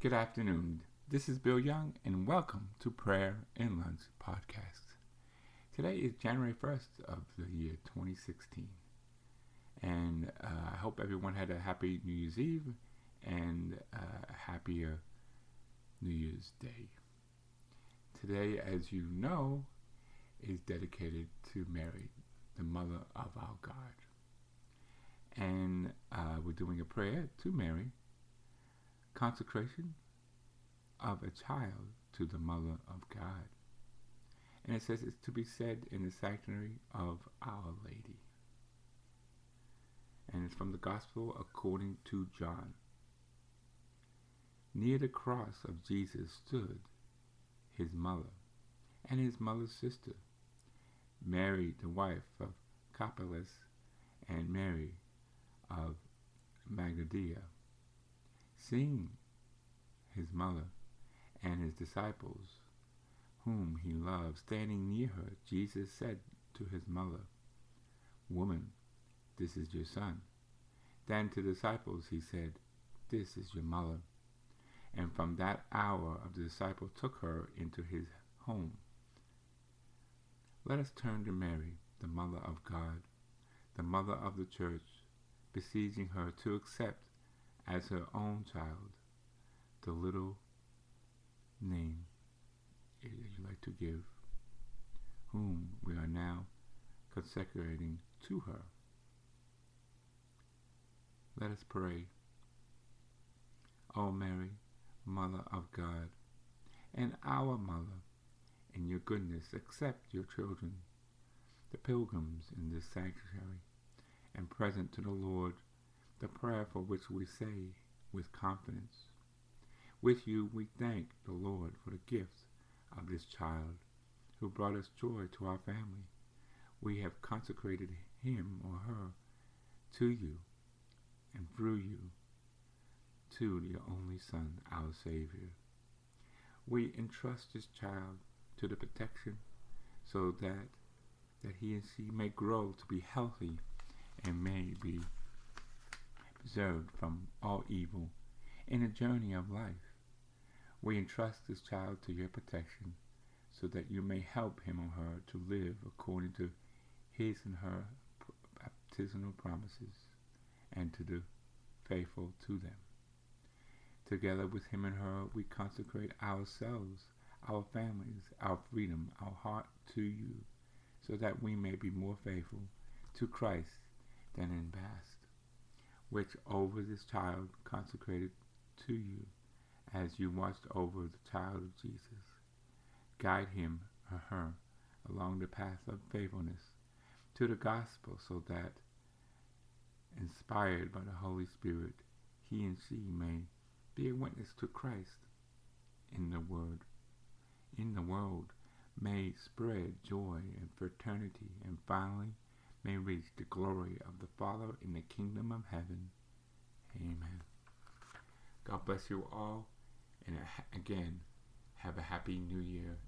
Good afternoon. This is Bill Young, and welcome to Prayer and Lunch Podcast. Today is January 1st of the year 2016, and uh, I hope everyone had a happy New Year's Eve and a happier New Year's Day. Today, as you know, is dedicated to Mary, the Mother of our God. And uh, we're doing a prayer to Mary, consecration of a child to the Mother of God. And it says it's to be said in the sanctuary of Our Lady. And it's from the Gospel according to John. Near the cross of Jesus stood his mother and his mother's sister, Mary, the wife of Clopas, and Mary of Magdala. Seeing his mother and his disciples, whom he loved, standing near her, Jesus said to his mother, Woman, this is your son. Then to the disciples he said, This is your mother. And from that hour the disciple took her into his home. Let us turn to Mary, the Mother of God, the Mother of the Church, beseeching her to accept as her own child the little name you like to give, whom we are now consecrating to her. Let us pray. O Mary, Mother of God, and our Mother, in your goodness accept your children, the pilgrims in this sanctuary, and present to the Lord the prayer for which we say with confidence. With you we thank the Lord for the gift of this child who brought us joy to our family. We have consecrated him or her to you and through you to your only Son, our Savior. We entrust this child to the protection so that that he and she may grow to be healthy and may be preserved from all evil in the journey of life. We entrust this child to your protection so that you may help him or her to live according to his and her baptismal promises and to the faithful to them. Together with him and her, we consecrate ourselves, our families, our freedom, our heart to you, so that we may be more faithful to Christ than in past, which over this child consecrated to you as you watched over the child of Jesus. Guide him or her along the path of faithfulness to the gospel so that, inspired by the Holy Spirit, he and she may be a witness to Christ in the word, in the world, may spread joy and fraternity, and finally may reach the glory of the Father in the kingdom of heaven. Amen. God bless you all. And uh, again, have a happy new year